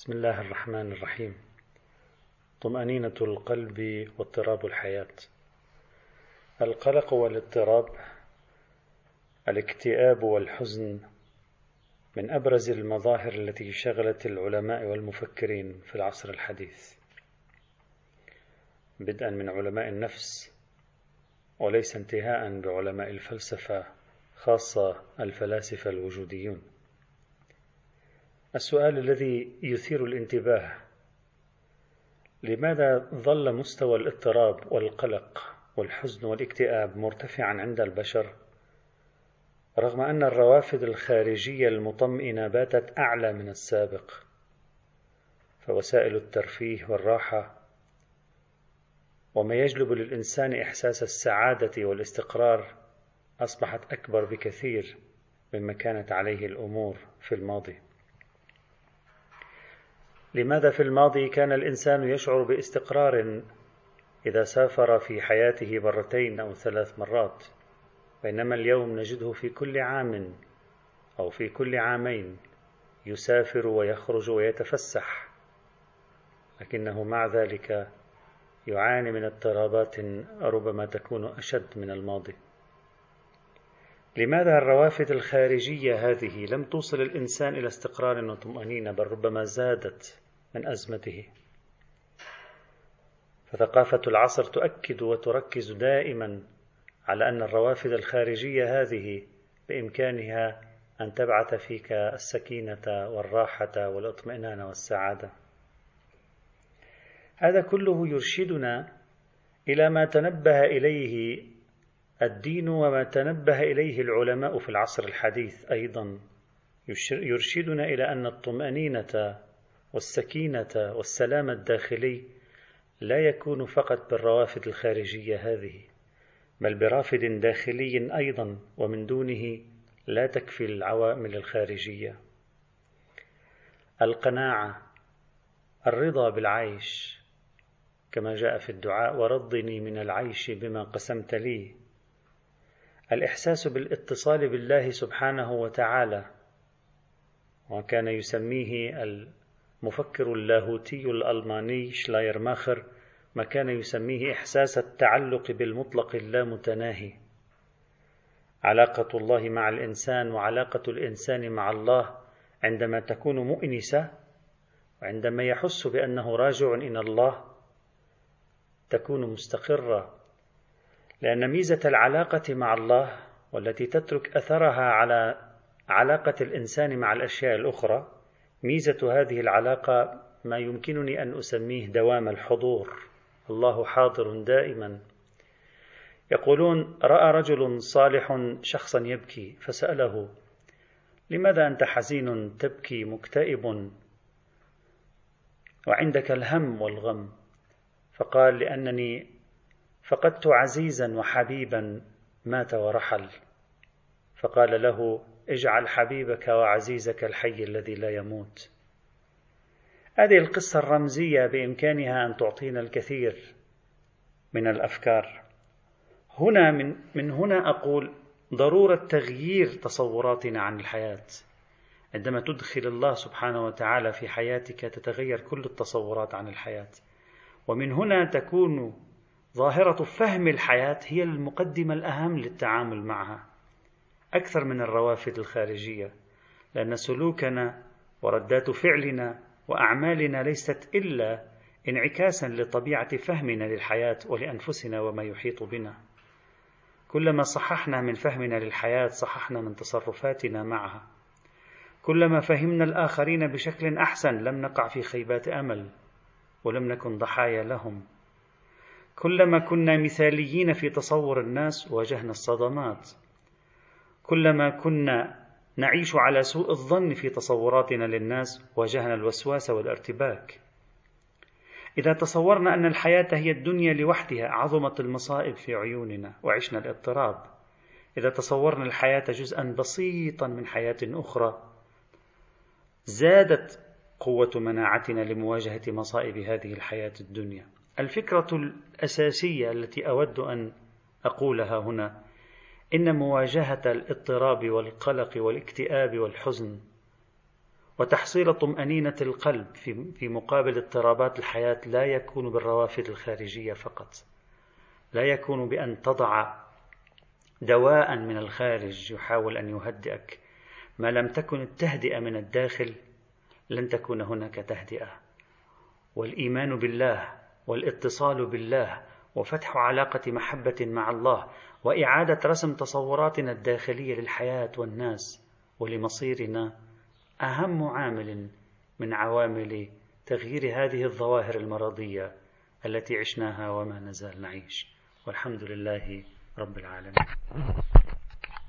بسم الله الرحمن الرحيم. طمأنينة القلب واضطراب الحياة. القلق والاضطراب الاكتئاب والحزن من أبرز المظاهر التي شغلت العلماء والمفكرين في العصر الحديث. بدءا من علماء النفس وليس انتهاء بعلماء الفلسفة خاصة الفلاسفة الوجوديون. السؤال الذي يثير الانتباه. لماذا ظل مستوى الاضطراب والقلق والحزن والاكتئاب مرتفعا عند البشر؟ رغم أن الروافد الخارجية المطمئنة باتت أعلى من السابق فوسائل الترفيه والراحة وما يجلب للإنسان إحساس السعادة والاستقرار أصبحت أكبر بكثير مما كانت عليه الأمور في الماضي. لماذا في الماضي كان الإنسان يشعر باستقرار إذا سافر في حياته مرتين أو ثلاث مرات؟ بينما اليوم نجده في كل عام أو في كل عامين يسافر ويخرج ويتفسح لكنه مع ذلك يعاني من اضطرابات ربما تكون أشد من الماضي. لماذا الروافد الخارجية هذه لم توصل الإنسان إلى استقرار وطمأنينة بل ربما زادت من أزمته فثقافة العصر تؤكد وتركز دائما على أن الروافد الخارجية هذه بإمكانها أن تبعث فيك السكينة والراحة والإطمئنان والسعادة. هذا كله يرشدنا إلى ما تنبه إليه الدين وما تنبه إليه العلماء في العصر الحديث أيضا يرشدنا إلى أن الطمأنينة والسكينة والسلام الداخلي لا يكون فقط بالروافد الخارجية هذه بل برافد داخلي أيضا ومن دونه لا تكفي العوامل الخارجية. القناعة الرضا بالعيش كما جاء في الدعاء ورضني من العيش بما قسمت لي. الإحساس بالاتصال بالله سبحانه وتعالى وكان يسميه المفكر اللاهوتي الألماني شلاير ماخر ما كان يسميه إحساس التعلق بالمطلق اللامتناهي. علاقة الله مع الإنسان وعلاقة الإنسان مع الله عندما تكون مؤنسة وعندما يحس بأنه راجع إلى الله تكون مستقرة. لأن ميزة العلاقة مع الله والتي تترك أثرها على علاقة الإنسان مع الأشياء الأخرى ميزة هذه العلاقة ما يمكنني أن أسميه دوام الحضور. الله حاضر دائما. يقولون رأى رجل صالح شخصا يبكي. فسأله لماذا أنت حزين تبكي مكتئب؟ وعندك الهم والغم. فقال لأنني فقدت عزيزا وحبيبا مات ورحل. فقال له اجعل حبيبك وعزيزك الحي الذي لا يموت. هذه القصة الرمزية بإمكانها أن تعطينا الكثير من الأفكار. هنا من من هنا أقول ضرورة تغيير تصوراتنا عن الحياة. عندما تدخل الله سبحانه وتعالى في حياتك تتغير كل التصورات عن الحياة. ومن هنا تكون ظاهرة فهم الحياة هي المقدمة الأهم للتعامل معها أكثر من الروافد الخارجية لأن سلوكنا وردات فعلنا وأعمالنا ليست إلا انعكاسا لطبيعة فهمنا للحياة ولأنفسنا وما يحيط بنا. كلما صححنا من فهمنا للحياة صححنا من تصرفاتنا معها. كلما فهمنا الآخرين بشكل أحسن لم نقع في خيبات أمل ولم نكن ضحايا لهم. كلما كنا مثاليين في تصور الناس واجهنا الصدمات. كلما كنا نعيش على سوء الظن في تصوراتنا للناس واجهنا الوسواس والارتباك. إذا تصورنا أن الحياة هي الدنيا لوحدها عظمت المصائب في عيوننا وعشنا الاضطراب. إذا تصورنا الحياة جزءا بسيطا من حياة أخرى زادت قوة مناعتنا لمواجهة مصائب هذه الحياة الدنيا. الفكرة الأساسية التي أود أن أقولها هنا إن مواجهة الاضطراب والقلق والاكتئاب والحزن وتحصيل طمأنينة القلب في مقابل اضطرابات الحياة لا يكون بالروافد الخارجية فقط لا يكون بأن تضع دواء من الخارج يحاول أن يهدئك. ما لم تكن التهدئة من الداخل لن تكون هناك تهدئة. والإيمان بالله والاتصال بالله وفتح علاقة محبة مع الله وإعادة رسم تصوراتنا الداخلية للحياة والناس ولمصيرنا أهم عامل من عوامل تغيير هذه الظواهر المرضية التي عشناها وما نزال نعيش. والحمد لله رب العالمين.